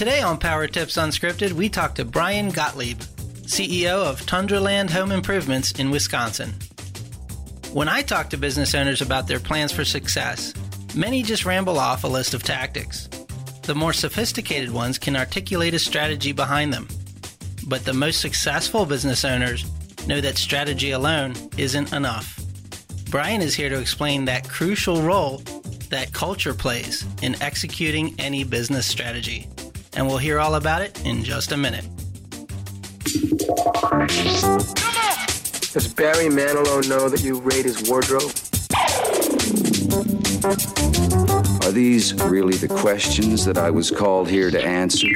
Today on Power Tips Unscripted, we talk to Brian Gottlieb, CEO of Tundraland Home Improvements in Wisconsin. When I talk to business owners about their plans for success, many just ramble off a list of tactics. The more sophisticated ones can articulate a strategy behind them. But the most successful business owners know that strategy alone isn't enough. Brian is here to explain that crucial role that culture plays in executing any business strategy. And we'll hear all about it in just a minute. Does Barry Manilow know that you raid his wardrobe? Are these really the questions that I was called here to answer?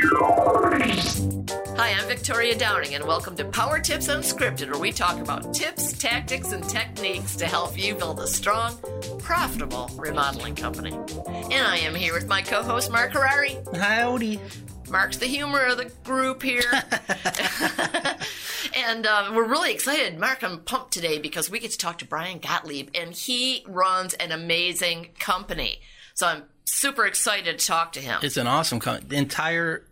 Hi, I'm Victoria Downing, and welcome to Power Tips Unscripted, where we talk about tips, tactics, and techniques to help you build a strong, profitable remodeling company. And I am here with my co host, Mark Harari. Howdy. Mark's the humor of the group here. and um, we're really excited. Mark, I'm pumped today because we get to talk to Brian Gottlieb, and he runs an amazing company. So I'm super excited to talk to him. It's an awesome company. The entire,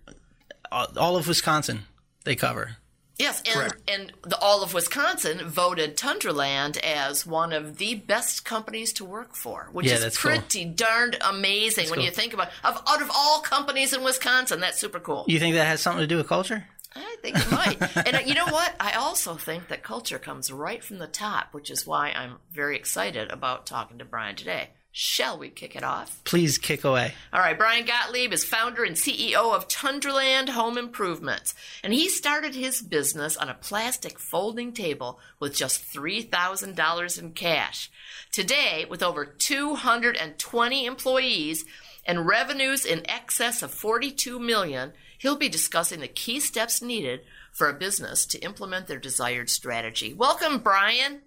all of Wisconsin, they cover. Yes, and, and the, all of Wisconsin voted Tundraland as one of the best companies to work for, which Yeah, is that's cool. pretty darned amazing when cool. you think about of out of all companies in Wisconsin. That's super cool. You think that has something to do with culture? I think it might. and uh, you know what? I also think that culture comes right from the top, which is why I'm very excited about talking to Brian today. Shall we kick it off? Please kick away. All right, Brian Gottlieb is founder and CEO of Tundraland Home Improvements, and he started his business on a plastic folding table with just $3,000 in cash. Today, with over 220 employees and revenues in excess of 42 million, he'll be discussing the key steps needed for a business to implement their desired strategy. Welcome, Brian.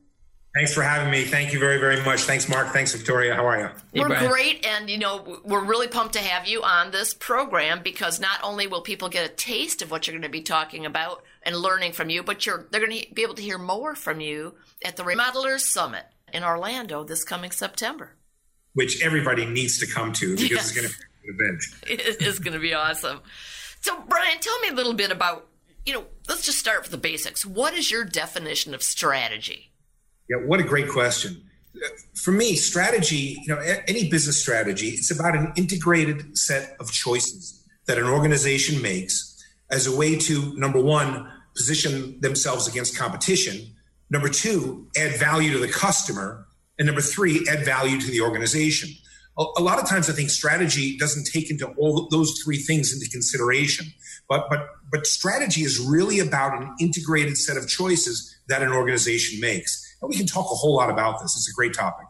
Thanks for having me. Thank you very, very much. Thanks, Mark. Thanks, Victoria. How are you? Hey, we're Brian. great, and you know we're really pumped to have you on this program because not only will people get a taste of what you're going to be talking about and learning from you, but you're they're going to be able to hear more from you at the Remodelers Summit in Orlando this coming September. Which everybody needs to come to because Yes. it's going to be an event. It is going to be awesome. So, Brian, tell me a little bit about you know. Let's just start with the basics. What is your definition of strategy? Yeah, what a great question. For me, strategy, you know, any business strategy, it's about an integrated set of choices that an organization makes as a way to, number one, position themselves against competition. Number two, add value to the customer. And number three, add value to the organization. A lot of times I think strategy doesn't take into all those three things into consideration. But but but strategy is really about an integrated set of choices that an organization makes. We can talk a whole lot about this. It's a great topic.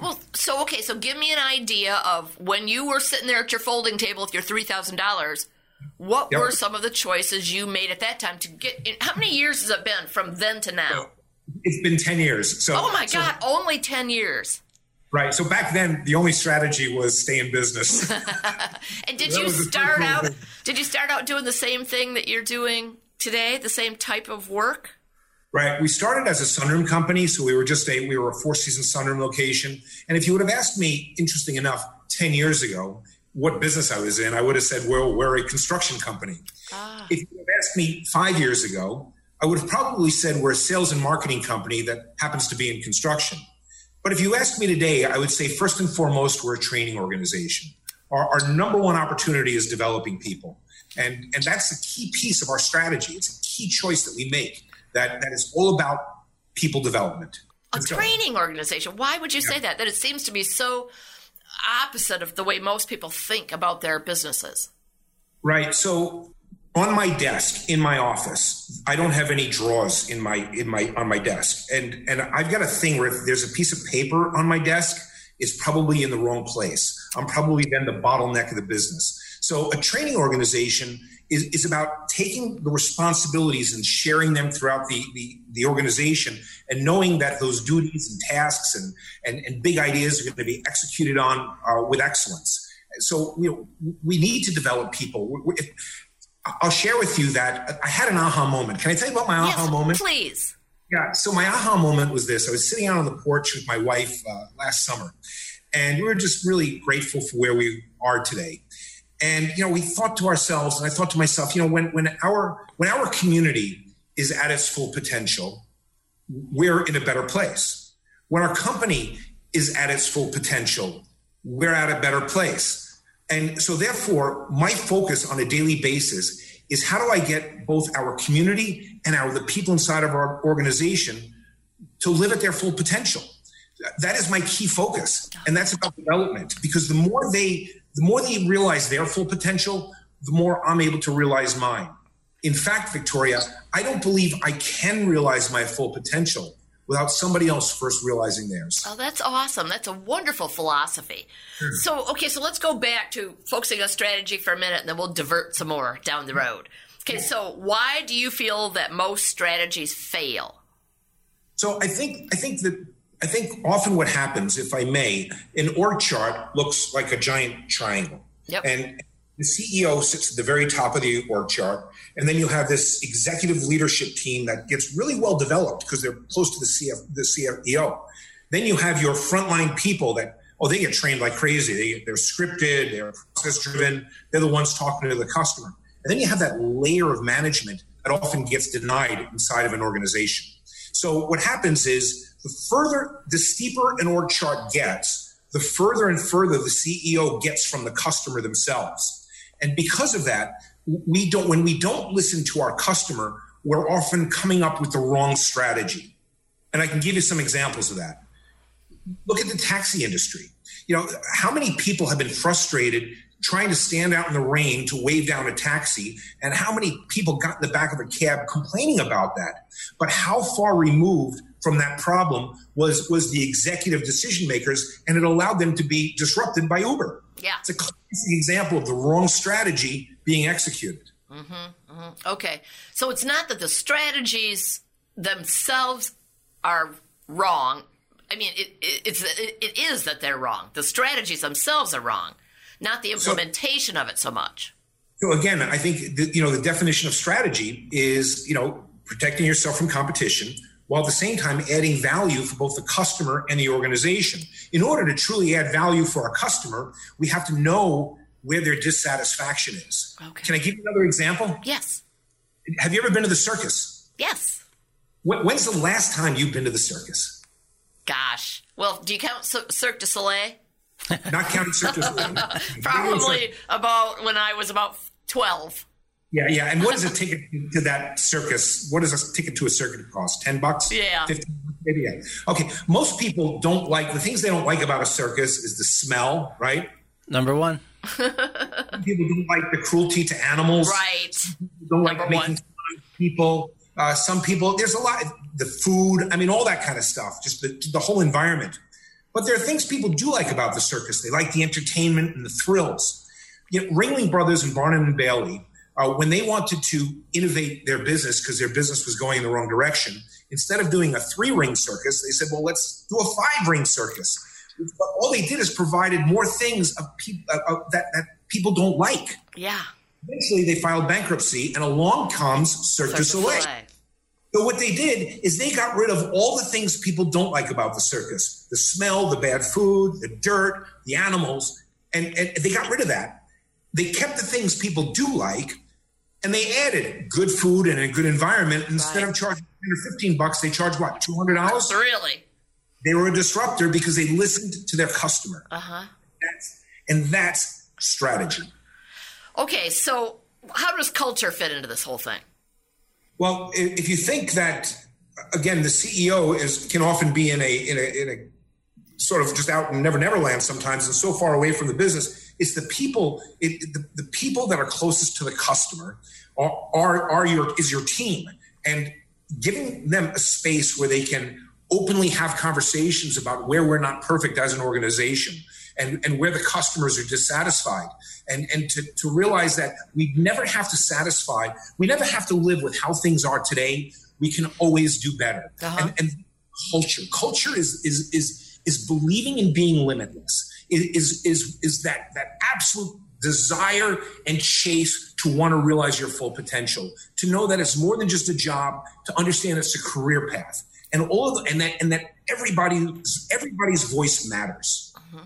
Well, so okay, so give me an idea of when you were sitting there at your folding table with your three thousand dollars. What Yep. were some of the choices you made at that time to get? In, how many years has it been from then to now? It's been 10 years. So Oh my so- God, only ten years. right. So back then the only strategy was stay in business. And did you start out? Did you start out doing the same thing that you're doing today? The same type of work? Right. We started as a sunroom company, so we were just a we were a four season sunroom location. And if you would have asked me, interesting enough, ten years ago, what business I was in, I would have said, "Well, we're a construction company." Ah. If you would have asked me five years ago, I would have probably said we're a sales and marketing company that happens to be in construction. But if you ask me today, I would say first and foremost, we're a training organization. Our, our number one opportunity is developing people. And, and that's the key piece of our strategy. It's a key choice that we make that, that is all about people development. A training organization. Why would you say that? That it seems to be so opposite of the way most people think about their businesses. Right. So on my desk in my office, I don't have any drawers in my in my on my desk, and and I've got a thing where if there's a piece of paper on my desk, it's probably in the wrong place. I'm probably then the bottleneck of the business. So a training organization is, is about taking the responsibilities and sharing them throughout the, the, the organization and knowing that those duties and tasks and, and, and big ideas are going to be executed on uh, with excellence. So you know, we need to develop people. I'll share with you that I had an aha moment. Can I tell you about my aha yes, moment? please. Yeah. So my aha moment was this: I was sitting out on the porch with my wife uh, last summer, and we were just really grateful for where we are today. And you know, we thought to ourselves, and I thought to myself, you know, when when our when our community is at its full potential, we're in a better place. When our company is at its full potential, we're at a better place. And so therefore, my focus on a daily basis is how do I get both our community and our the people inside of our organization to live at their full potential. That is my key focus. And that's about development because the more they the more they realize their full potential, the more I'm able to realize mine. In fact, Victoria, I don't believe I can realize my full potential without somebody else first realizing theirs. Oh, that's awesome. That's a wonderful philosophy. Sure. So, okay, so let's go back to focusing on strategy for a minute and then we'll divert some more down the road. Okay, so why do you feel that most strategies fail? So, I think I think that I think often what happens, if I may, an org chart looks like a giant triangle. Yep. And the CEO sits at the very top of the org chart. And then you have this executive leadership team that gets really well developed because they're close to the, CF, the CEO. Then you have your frontline people that, oh, they get trained like crazy. They, they're scripted, they're process driven, they're the ones talking to the customer. And then you have that layer of management that often gets denied inside of an organization. So what happens is the further, the steeper an org chart gets, the further and further the CEO gets from the customer themselves. And because of that, we don't, when we don't listen to our customer, we're often coming up with the wrong strategy. And I can give you some examples of that. Look at the taxi industry. You know, how many people have been frustrated trying to stand out in the rain to wave down a taxi, and how many people got in the back of a cab complaining about that? But how far removed from that problem was was the executive decision makers, and it allowed them to be disrupted by Uber. Yeah, it's a classic example of the wrong strategy being executed. Mm-hmm, mm-hmm. Okay, so it's not that the strategies themselves are wrong. I mean, it, it, it's it, it is that they're wrong. The strategies themselves are wrong, not the implementation so, of it so much. So again, I think the, you know the definition of strategy is you know protecting yourself from competition, while at the same time adding value for both the customer and the organization. In order to truly add value for our customer, we have to know where their dissatisfaction is. Okay. Can I give you another example? Yes. Have you ever been to the circus? Yes. When's the last time you've been to the circus? Gosh. Well, do you count Cirque du Soleil? Not counting Cirque du Soleil. Probably about when I was about 12. Yeah, yeah. And what is a ticket to that circus? What does a ticket to a circus cost? Ten bucks? Yeah. 15 maybe yeah. Okay. Most people don't like the things they don't like about a circus is the smell, right? Number one. people don't like the cruelty to animals. Right. don't Number like making people. Uh, some people, there's a lot, the food, I mean, all that kind of stuff, just the, the whole environment. But there are things people do like about the circus. They like the entertainment and the thrills. You know, Ringling Brothers and Barnum and Bailey uh, when they wanted to innovate their business because their business was going in the wrong direction, instead of doing a three ring circus, they said, well, let's do a five ring circus. But all they did is provided more things of pe- uh, uh, that, that people don't like. Yeah. Eventually, they filed bankruptcy, and along comes Cirque, du Soleil. So what they did is they got rid of all the things people don't like about the circus: the smell, the bad food, the dirt, the animals, and, and they got rid of that. They kept the things people do like, and they added good food and a good environment. Instead right. of charging 10 or 15 bucks, they charge what, $200? Really? They were a disruptor because they listened to their customer. Uh-huh. That's, and that's strategy. Okay, so how does culture fit into this whole thing? Well, if you think that, again, the CEO is can often be in a in a, in a sort of just out in Never Never Land sometimes and so far away from the business it's the people, it, the, the people that are closest to the customer are, are, are your, is your team. And giving them a space where they can openly have conversations about where we're not perfect as an organization and, and where the customers are dissatisfied and, and to, to realize that we never have to satisfy, we never have to live with how things are today. We can always do better. Uh-huh. And, and culture, culture is, is, is, is believing in being limitless is is is that that absolute desire and chase to want to realize your full potential to know that it's more than just a job to understand it's a career path and all of the, and that and that everybody everybody's voice matters uh-huh.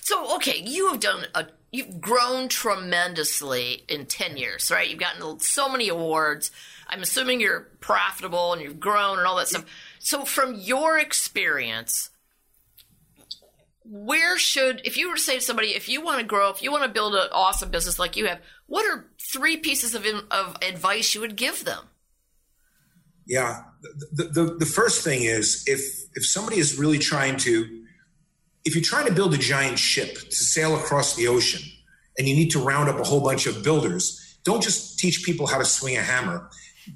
so okay you have done a you've grown tremendously in 10 years, right? You've gotten so many awards. I'm assuming you're profitable and you've grown and all that stuff. So, from your experience, where should, if you were to say to somebody, if you want to grow, if you want to build an awesome business like you have, what are three pieces of, of advice you would give them? Yeah, the, the, the first thing is if if somebody is really trying to, if you're trying to build a giant ship to sail across the ocean, and you need to round up a whole bunch of builders, don't just teach people how to swing a hammer.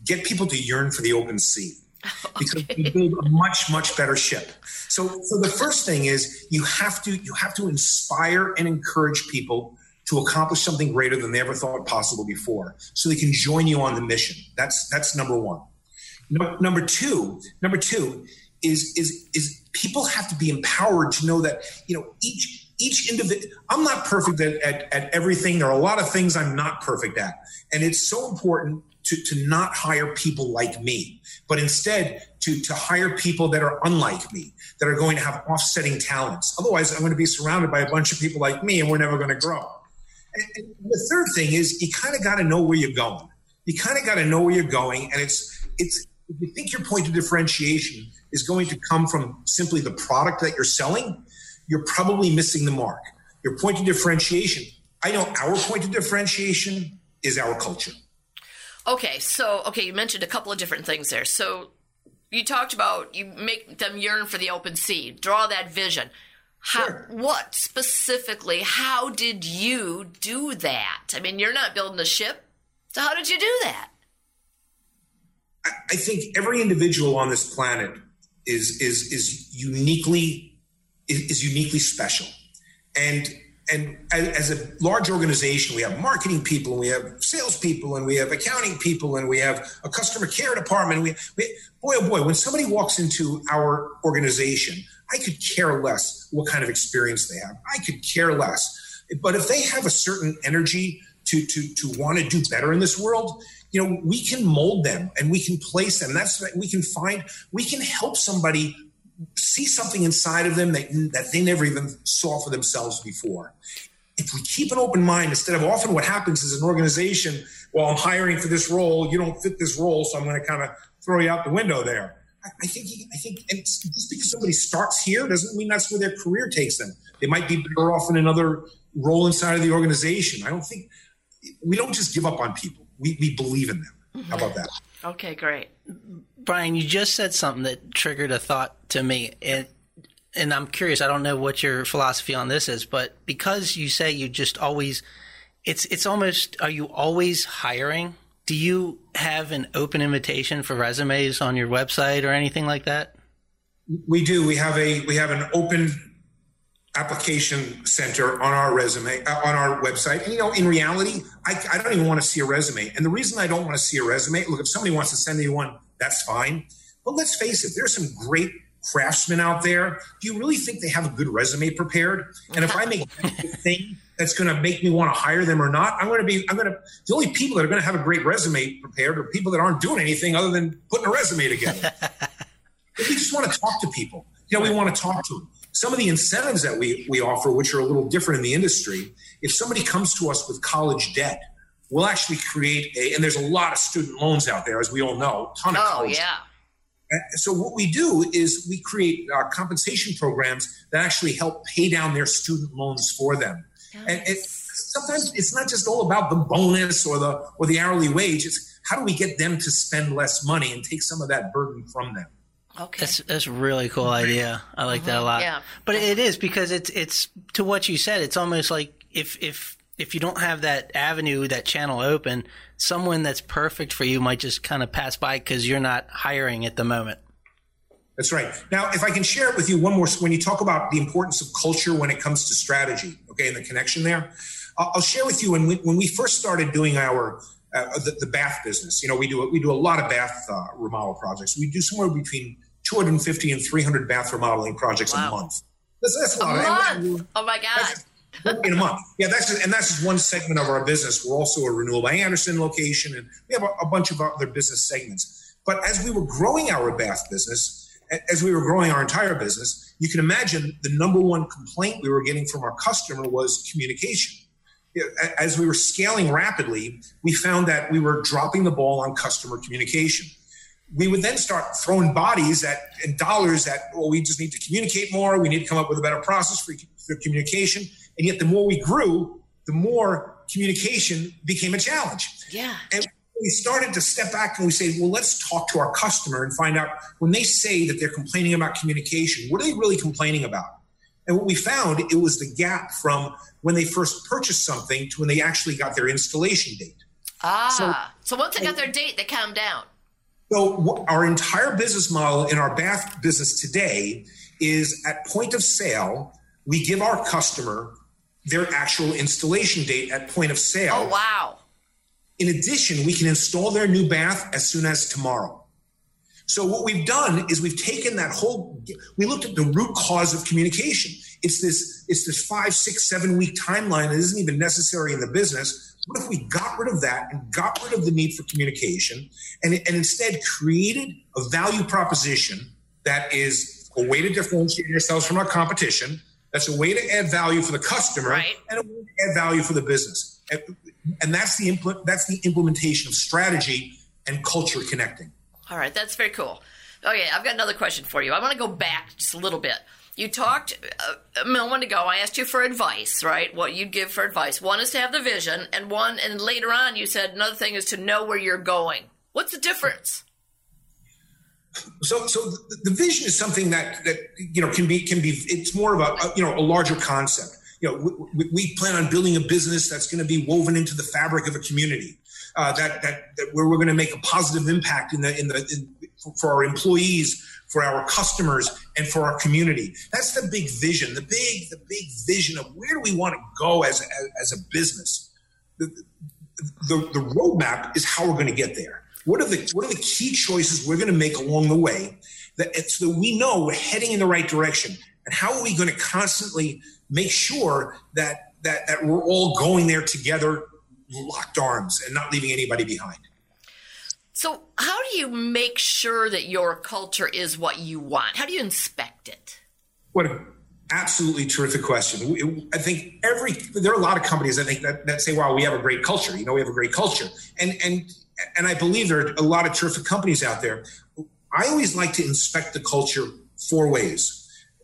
Get people to yearn for the open sea because okay. you build a much much better ship. So, so the first thing is you have to you have to inspire and encourage people to accomplish something greater than they ever thought possible before, so they can join you on the mission. That's that's number one. No, number two, number two is is is people have to be empowered to know that you know each each individual i'm not perfect at, at, at, everything there are a lot of things i'm not perfect at and it's so important to, to not hire people like me, but instead to, to hire people that are unlike me, that are going to have offsetting talents. Otherwise, I'm going to be surrounded by a bunch of people like me and we're never going to grow. And, and the third thing is you kind of got to know where you're going. You kind of got to know where you're going. And it's, it's, if you think your point of differentiation is going to come from simply the product that you're selling, you're probably missing the mark. Your point of differentiation, I know our point of differentiation is our culture. Okay, so okay, you mentioned a couple of different things there. So you talked about you make them yearn for the open sea, draw that vision. How, sure. What specifically? How did you do that? I mean, you're not building a ship, so how did you do that? I think every individual on this planet is is is uniquely is, is uniquely special, and and as, a large organization, we have marketing people, and we have salespeople, and we have accounting people, and we have a customer care department. We, we, boy, oh boy, when somebody walks into our organization, I could care less what kind of experience they have. I could care less. But if they have a certain energy to to to want to do better in this world, you know, we can mold them and we can place them. That's we can find. We can help somebody see something inside of them that, that they never even saw for themselves before. If we keep an open mind, instead of often what happens is an organization, well, I'm hiring for this role, you don't fit this role, so I'm going to kind of throw you out the window there. I, I think, I think, and just because somebody starts here doesn't mean that's where their career takes them. They might be better off in another role inside of the organization. I don't think we don't just give up on people. We, we believe in them. How mm-hmm. about that? Okay, great. Mm-hmm. Brian, you just said something that triggered a thought to me, and and I'm curious. I don't know what your philosophy on this is, but because you say you just always, it's it's almost. Are you always hiring? Do you have an open invitation for resumes on your website or anything like that? We do. We have a we have an open application center on our resume uh, on our website. And you know, in reality, I, I don't even want to see a resume. And the reason I don't want to see a resume, look, if somebody wants to send me one, that's fine. But let's face it, there's some great craftsmen out there. Do you really think they have a good resume prepared? And if I make a thing that's going to make me want to hire them or not, I'm going to be, I'm going to, the only people that are going to have a great resume prepared are people that aren't doing anything other than putting a resume together. we just want to talk to people. You know, we want to talk to them. Some of the incentives that we, we offer, which are a little different in the industry, if somebody comes to us with college debt, we'll actually create a, and there's a lot of student loans out there, as we all know, ton of oh, yeah. So what we do is we create uh, compensation programs that actually help pay down their student loans for them. Yes. And it, sometimes it's not just all about the bonus or the or the hourly wage. It's how do we get them to spend less money and take some of that burden from them. Okay. That's that's a really cool idea. I like that a lot. Yeah. But it is because it's it's to what you said. It's almost like if if if you don't have that avenue, that channel open, someone that's perfect for you might just kind of pass by because you're not hiring at the moment. That's right. Now, if I can share it with you one more, when you talk about the importance of culture when it comes to strategy, okay, and the connection there, I'll share with you when we, when we first started doing our uh, the, the, bath business. You know, we do we do a lot of bath uh, remodel projects. We do somewhere between 250 and 300 bath remodeling projects wow. a month. That's, that's a, a month. oh my god! In a month, yeah. That's just, and that's just one segment of our business. We're also a renewal by Andersen location, and we have a, a bunch of other business segments. But as we were growing our bath business, as we were growing our entire business, you can imagine the number one complaint we were getting from our customer was communication. as we were scaling rapidly, we found that we were dropping the ball on customer communication. We would then start throwing bodies at and dollars at, well, we just need to communicate more. We need to come up with a better process for, for communication. And yet, the more we grew, the more communication became a challenge. Yeah. And we started to step back and we say, well, let's talk to our customer and find out when they say that they're complaining about communication, what are they really complaining about? And what we found, it was the gap from when they first purchased something to when they actually got their installation date. Ah, so, so once they got their date, they calmed down. So our entire business model in our bath business today is at point of sale, we give our customer their actual installation date at point of sale. Oh, wow. In addition, we can install their new bath as soon as tomorrow. So what we've done is we've taken that whole we looked at the root cause of communication. It's this it's this five, six, seven week timeline that isn't even necessary in the business. What if we got rid of that and got rid of the need for communication and, and instead created a value proposition that is a way to differentiate ourselves from our competition, that's a way to add value for the customer right. and a way to add value for the business. And, and that's the impl- that's the implementation of strategy and culture connecting. All right, that's very cool. Okay, I've got another question for you. I want to go back just a little bit. You talked uh, a moment ago. I asked you for advice, right? What you'd give for advice. One is to have the vision, and one, and later on, you said another thing is to know where you're going. What's the difference? So, so the vision is something that that you know can be can be. It's more of a, you know a larger concept. You know, we, we plan on building a business that's going to be woven into the fabric of a community. Uh, that, that that where we're going to make a positive impact in the in the in, for our employees, for our customers, and for our community. That's the big vision. The big the big vision of where do we want to go as as, as a business. The, the the roadmap is how we're going to get there. What are the what are the key choices we're going to make along the way that so that we know we're heading in the right direction? And how are we going to constantly make sure that that that we're all going there together locked arms and not leaving anybody behind. So, how do you make sure that your culture is what you want? How do you inspect it? What an absolutely terrific question. I think every there are a lot of companies I think that, that say, "Wow, we have a great culture." You know, we have a great culture, and and and I believe there are a lot of terrific companies out there. I always like to inspect the culture four ways.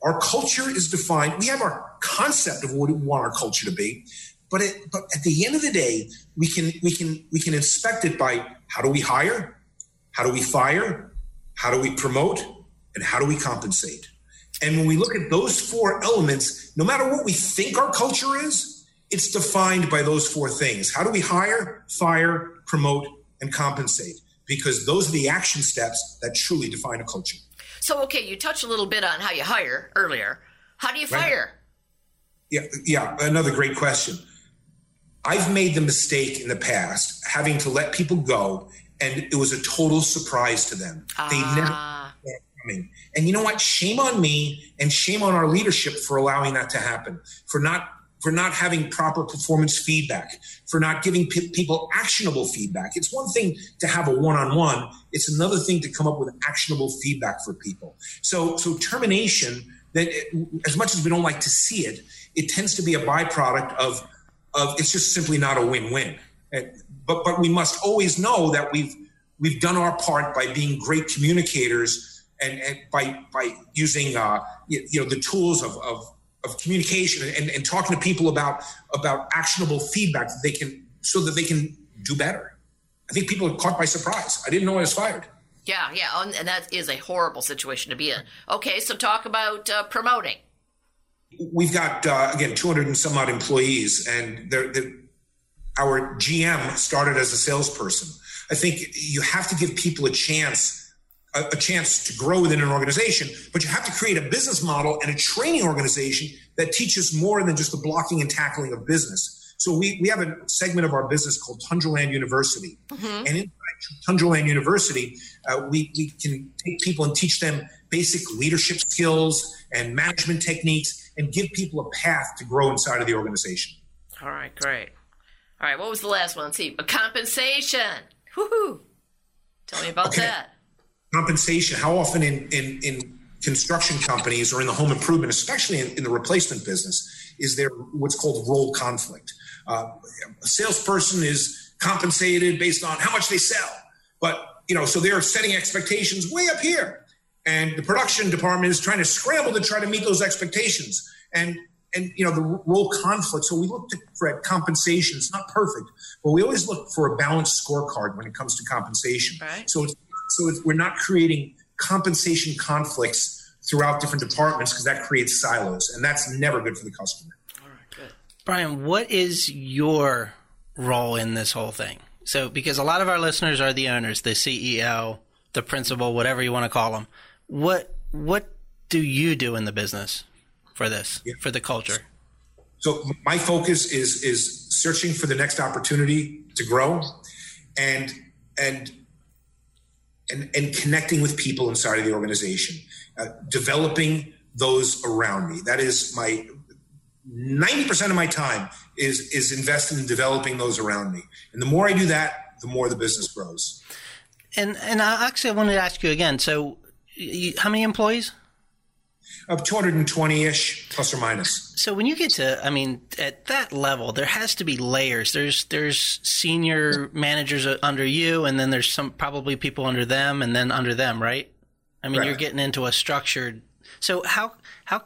Our culture is defined. We have our concept of what we want our culture to be, but it, but at the end of the day, we can we can we can inspect it by how do we hire, how do we fire, how do we promote, and how do we compensate. And when we look at those four elements, no matter what we think our culture is, it's defined by those four things. How do we hire, fire, promote, and compensate? Because those are the action steps that truly define a culture. So, okay, you touched a little bit on how you hire earlier. How do you fire? Right. Yeah, yeah, another great question. I've made the mistake in the past having to let people go, and it was a total surprise to them. Ah. They never coming. And you know what? Shame on me, and shame on our leadership for allowing that to happen, for not for not having proper performance feedback, for not giving p- people actionable feedback. It's one thing to have a one-on-one; it's another thing to come up with actionable feedback for people. So, so termination. That as much as we don't like to see it, it tends to be a byproduct of of it's just simply not a win-win. But but we must always know that we've we've done our part by being great communicators and, and by by using uh, you, you, know the tools of, of, of communication and, and talking to people about about actionable feedback that they can so that they can do better. I think people are caught by surprise. I didn't know I was fired. Yeah, yeah, and that is a horrible situation to be in. Okay, so talk about uh, promoting we've got uh, again 200 and some odd employees and they're, they're, our gm started as a salesperson i think you have to give people a chance a, a, chance to grow within an organization but you have to create a business model and a training organization that teaches more than just the blocking and tackling of business so we, we have a segment of our business called tundraland university mm-hmm. and inside tundraland university uh, we, we can take people and teach them basic leadership skills and management techniques and give people a path to grow inside of the organization. All right, great. All right, what was the last one? Let's see, a compensation. Woohoo! Tell me about okay. that. Compensation. How often in, in, in construction companies or in the home improvement, especially in, in the replacement business, is there what's called role conflict? Uh, a salesperson is compensated based on how much they sell, but you know, so they're setting expectations way up here, and the production department is trying to scramble to try to meet those expectations. And and you know the role conflict. So we look to, for compensation. It's not perfect, but we always look for a balanced scorecard when it comes to compensation. Right. So it's, so it's, we're not creating compensation conflicts throughout different departments because that creates silos, and that's never good for the customer. All right, good. Brian, what is your role in this whole thing? So, because a lot of our listeners are the owners, the CEO, the principal, whatever you want to call them. What what do you do in the business for this, Yeah. for the culture? So my focus is is searching for the next opportunity to grow, and and and and connecting with people inside of the organization, uh, developing those around me. That is my ninety percent of my time is is invested in developing those around me, and the more I do that, the more the business grows. And and I actually I wanted to ask you again. So, you, how many employees? Of two hundred and twenty ish, plus or minus. So when you get to, I mean, at that level, there has to be layers. There's there's senior managers under you, and then there's some probably people under them, and then under them, right? I mean, you're getting into a structured. So how how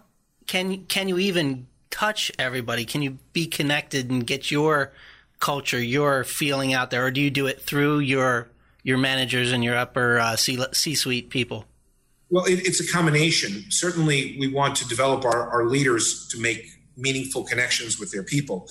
can can you even touch everybody? Can you be connected and get your culture, your feeling out there, or do you do it through your your managers and your upper uh, C C suite people? Well, it, it's a combination. Certainly, we want to develop our, our leaders to make meaningful connections with their people.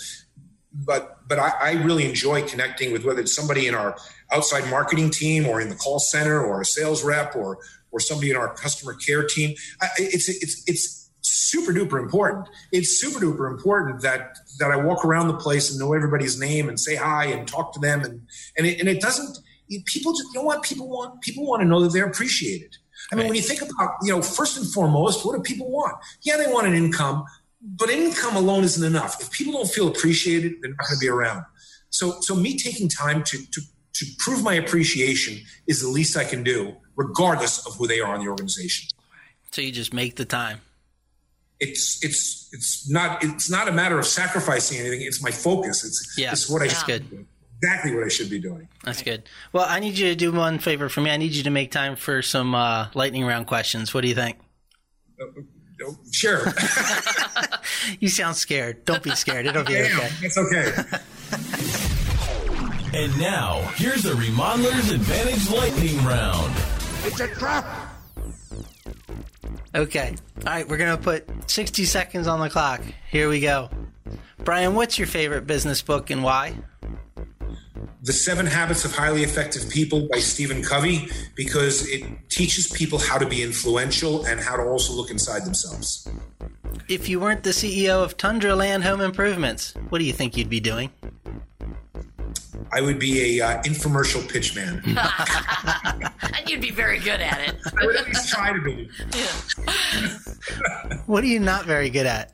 But but I, I really enjoy connecting with whether it's somebody in our outside marketing team or in the call center or a sales rep or or somebody in our customer care team. I, it's it's it's super duper important. It's super duper important that that I walk around the place and know everybody's name and say hi and talk to them and and it, and it doesn't. People just you know what people want. People want to know that they're appreciated. I mean, when you think about, you know, first and foremost, what do people want? Yeah, they want an income, but income alone isn't enough. If people don't feel appreciated, they're not going to be around. So, so me taking time to, to, to prove my appreciation is the least I can do, regardless of who they are in the organization. So you just make the time. It's, it's, it's not, it's not a matter of sacrificing anything. It's my focus. It's, Yeah, it's what I that's good. doing. Exactly what I should be doing. That's good. Well, I need you to do one favor for me. I need you to make time for some uh, lightning round questions. What do you think? Oh, Sure. You sound scared. Don't be scared. It'll be Damn, okay. It's okay. And now, here's the Remodeler's Advantage Lightning Round. It's a trap. Okay. All right, we're going to put 60 seconds on the clock. Here we go. Brian, what's your favorite business book and why? The Seven Habits of Highly Effective People by Stephen Covey because it teaches people how to be influential and how to also look inside themselves. If you weren't the CEO of Tundraland Home Improvements, what do you think you'd be doing? I would be a uh, infomercial pitch man. And you'd be very good at it. I would at least try to be. What are you not very good at?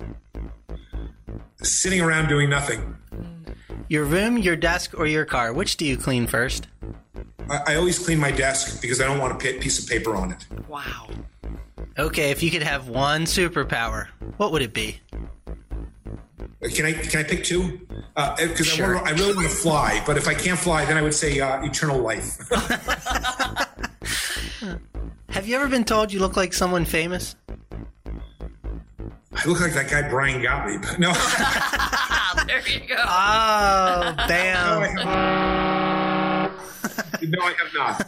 Sitting around doing nothing. Your room, your desk, or your car? Which do you clean first? I, I always clean my desk because I don't want a piece of paper on it. Wow. Okay, if you could have one superpower, what would it be? Uh, Can I can I pick two? Because Sure. I, I really want to fly, but if I can't fly, then I would say uh, eternal life. Have you ever been told you look like someone famous? I look like that guy Brian Gottlieb. No, there you go. Oh, damn. no, I have not.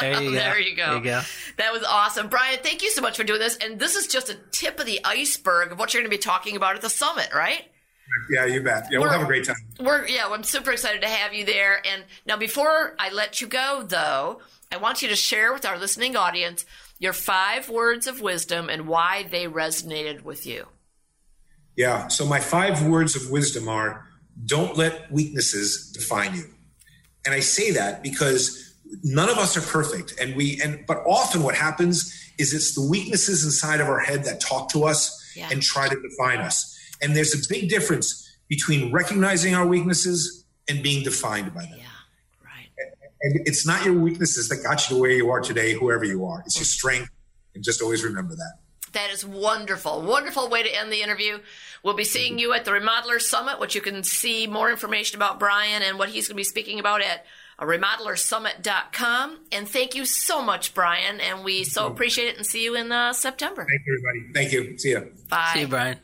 There you go. There you go. There you go. That was awesome. Brian, thank you so much for doing this. And this is just a tip of the iceberg of what you're going to be talking about at the summit, right? Yeah, you bet. Yeah, we'll We're- have a great time. We're yeah, I'm super excited to have you there. And now before I let you go though, I want you to share with our listening audience your five words of wisdom and why they resonated with you. Yeah. So my five words of wisdom are don't let weaknesses define you. And I say that because none of us are perfect. And we and but often what happens is it's the weaknesses inside of our head that talk to us Yeah. and try to define us. And there's a big difference between recognizing our weaknesses and being defined by them. Yeah. Right. And it's not your weaknesses that got you to where you are today, whoever you are. It's your strength. And just always remember that. That is wonderful. Wonderful way to end the interview. We'll be seeing you at the Remodeler Summit, which you can see more information about Brian and what he's going to be speaking about at remodelersummit.com. And thank you so much, Brian. And we so appreciate it and see you in uh, September. Thank you, everybody. Thank you. See you. Bye. See you, Brian.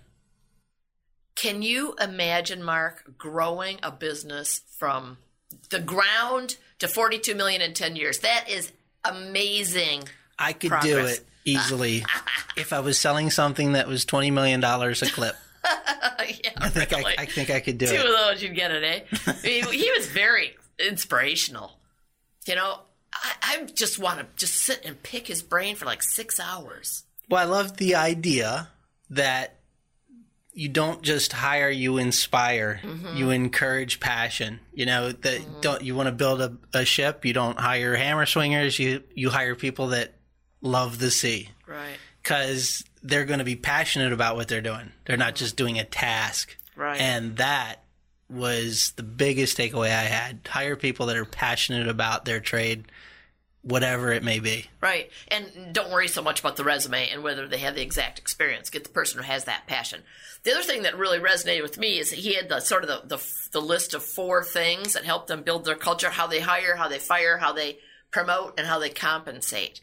Can you imagine, Mark, growing a business from the ground to 42 million in 10 years? That is amazing. I could do it easily if I was selling something that was twenty million dollars a clip. I think I, really. I think I could do Two it. of those you'd get it, eh? I mean, he was very inspirational. You know, I, I just want to just sit and pick his brain for like six hours. Well, I love the idea that you don't just hire, you inspire, Mm-hmm. you encourage passion. You know that don't you want to build a, a ship? You don't hire hammer swingers. You you hire people that love the sea Right. Because they're going to be passionate about what they're doing. They're not just doing a task. Right. And that was the biggest takeaway I had. Hire people that are passionate about their trade, whatever it may be. Right. And don't worry so much about the resume and whether they have the exact experience. Get the person who has that passion. The other thing that really resonated with me is that he had the sort of the, the, the list of four things that help them build their culture, how they hire, how they fire, how they promote, and how they compensate.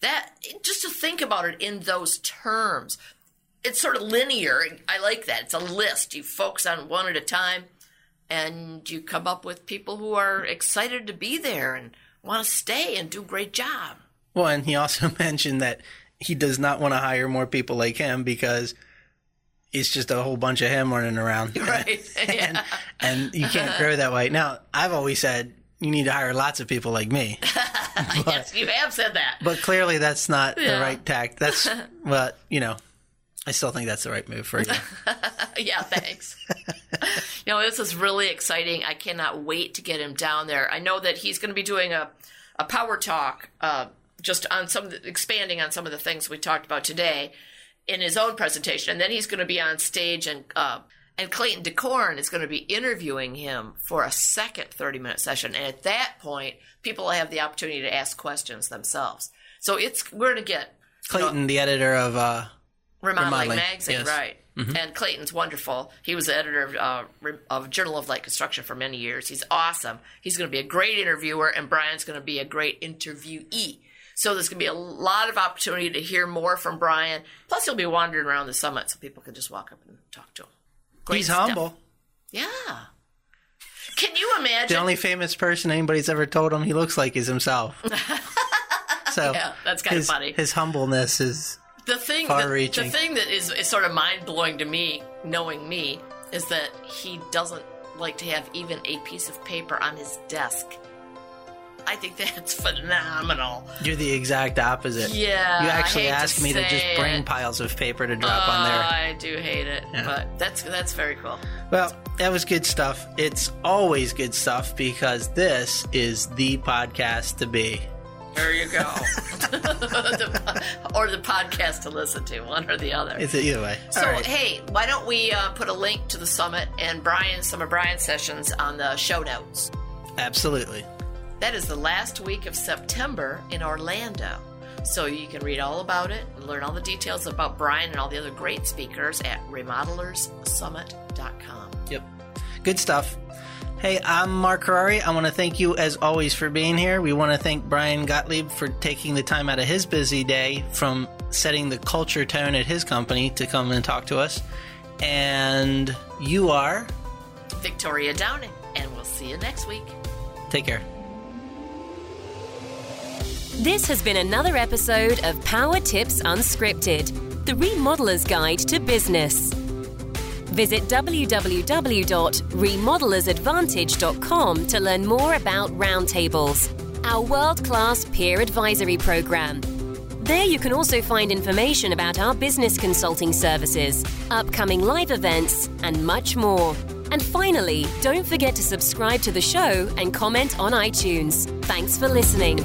That, just to think about it in those terms, it's sort of linear. I like that. It's a list. You focus on one at a time and you come up with people who are excited to be there and want to stay and do a great job. Well, and he also mentioned that he does not want to hire more people like him because it's just a whole bunch of him running around. Right. and, Yeah. and you can't grow that way. Now, I've always said you need to hire lots of people like me, yes, you have said that. but clearly that's not the right tact. That's, but, you know, I still think that's the right move for you. yeah, thanks. you know, this is really exciting. I cannot wait to get him down there. I know that he's going to be doing a, a power talk, uh, just on some expanding on some of the things we talked about today in his own presentation, and then he's going to be on stage and. Uh, and Clayton DeKorne is going to be interviewing him for a second 30 minute session. And at that point, people will have the opportunity to ask questions themselves. So it's, we're going to get you know, Clayton, the editor of, uh, Remodeling, Remodeling, Magazine, yes. right. And Clayton's wonderful. He was the editor of, uh, of Journal of Light Construction for many years. He's awesome. He's going to be a great interviewer, and Brian's going to be a great interviewee. So there's going to be a lot of opportunity to hear more from Brian. Plus, he'll be wandering around the summit, so people can just walk up and talk to him. Great he's stuff. humble. Yeah. Can you imagine? The only famous person anybody's ever told him he looks like is himself. So Yeah, that's kinda his, funny. His humbleness is the thing, the, the thing that is, is sort of mind blowing to me, knowing me, is that he doesn't like to have even a piece of paper on his desk. I think that's phenomenal. you're the exact opposite. Yeah, You actually hate to asked me to just bring it. piles of paper to drop on Uh, there. I do hate it, Yeah. but that's that's very cool. Well, that was good stuff. It's always good stuff because this is the podcast to be. There you go. The- or the podcast to listen to, one or the other. It's either way. So All right. hey, why don't we uh, put a link to the summit and Brian, some of Brian's sessions on the show notes? Absolutely. That is the last week of September in Orlando. So you can read all about it and learn all the details about Brian and all the other great speakers at remodelersummit.com. Yep. Good stuff. Hey, I'm Mark Harari. I want to thank you as always for being here. We want to thank Brian Gottlieb for taking the time out of his busy day from setting the culture tone at his company to come and talk to us. And you are. Victoria Downing, and we'll see you next week. Take care. This has been another episode of Power Tips Unscripted, the remodeler's guide to business. Visit www.remodelersadvantage.com to learn more about Roundtables, our world class peer advisory program. There you can also find information about our business consulting services, upcoming live events, and much more. And finally, don't forget to subscribe to the show and comment on iTunes. Thanks for listening.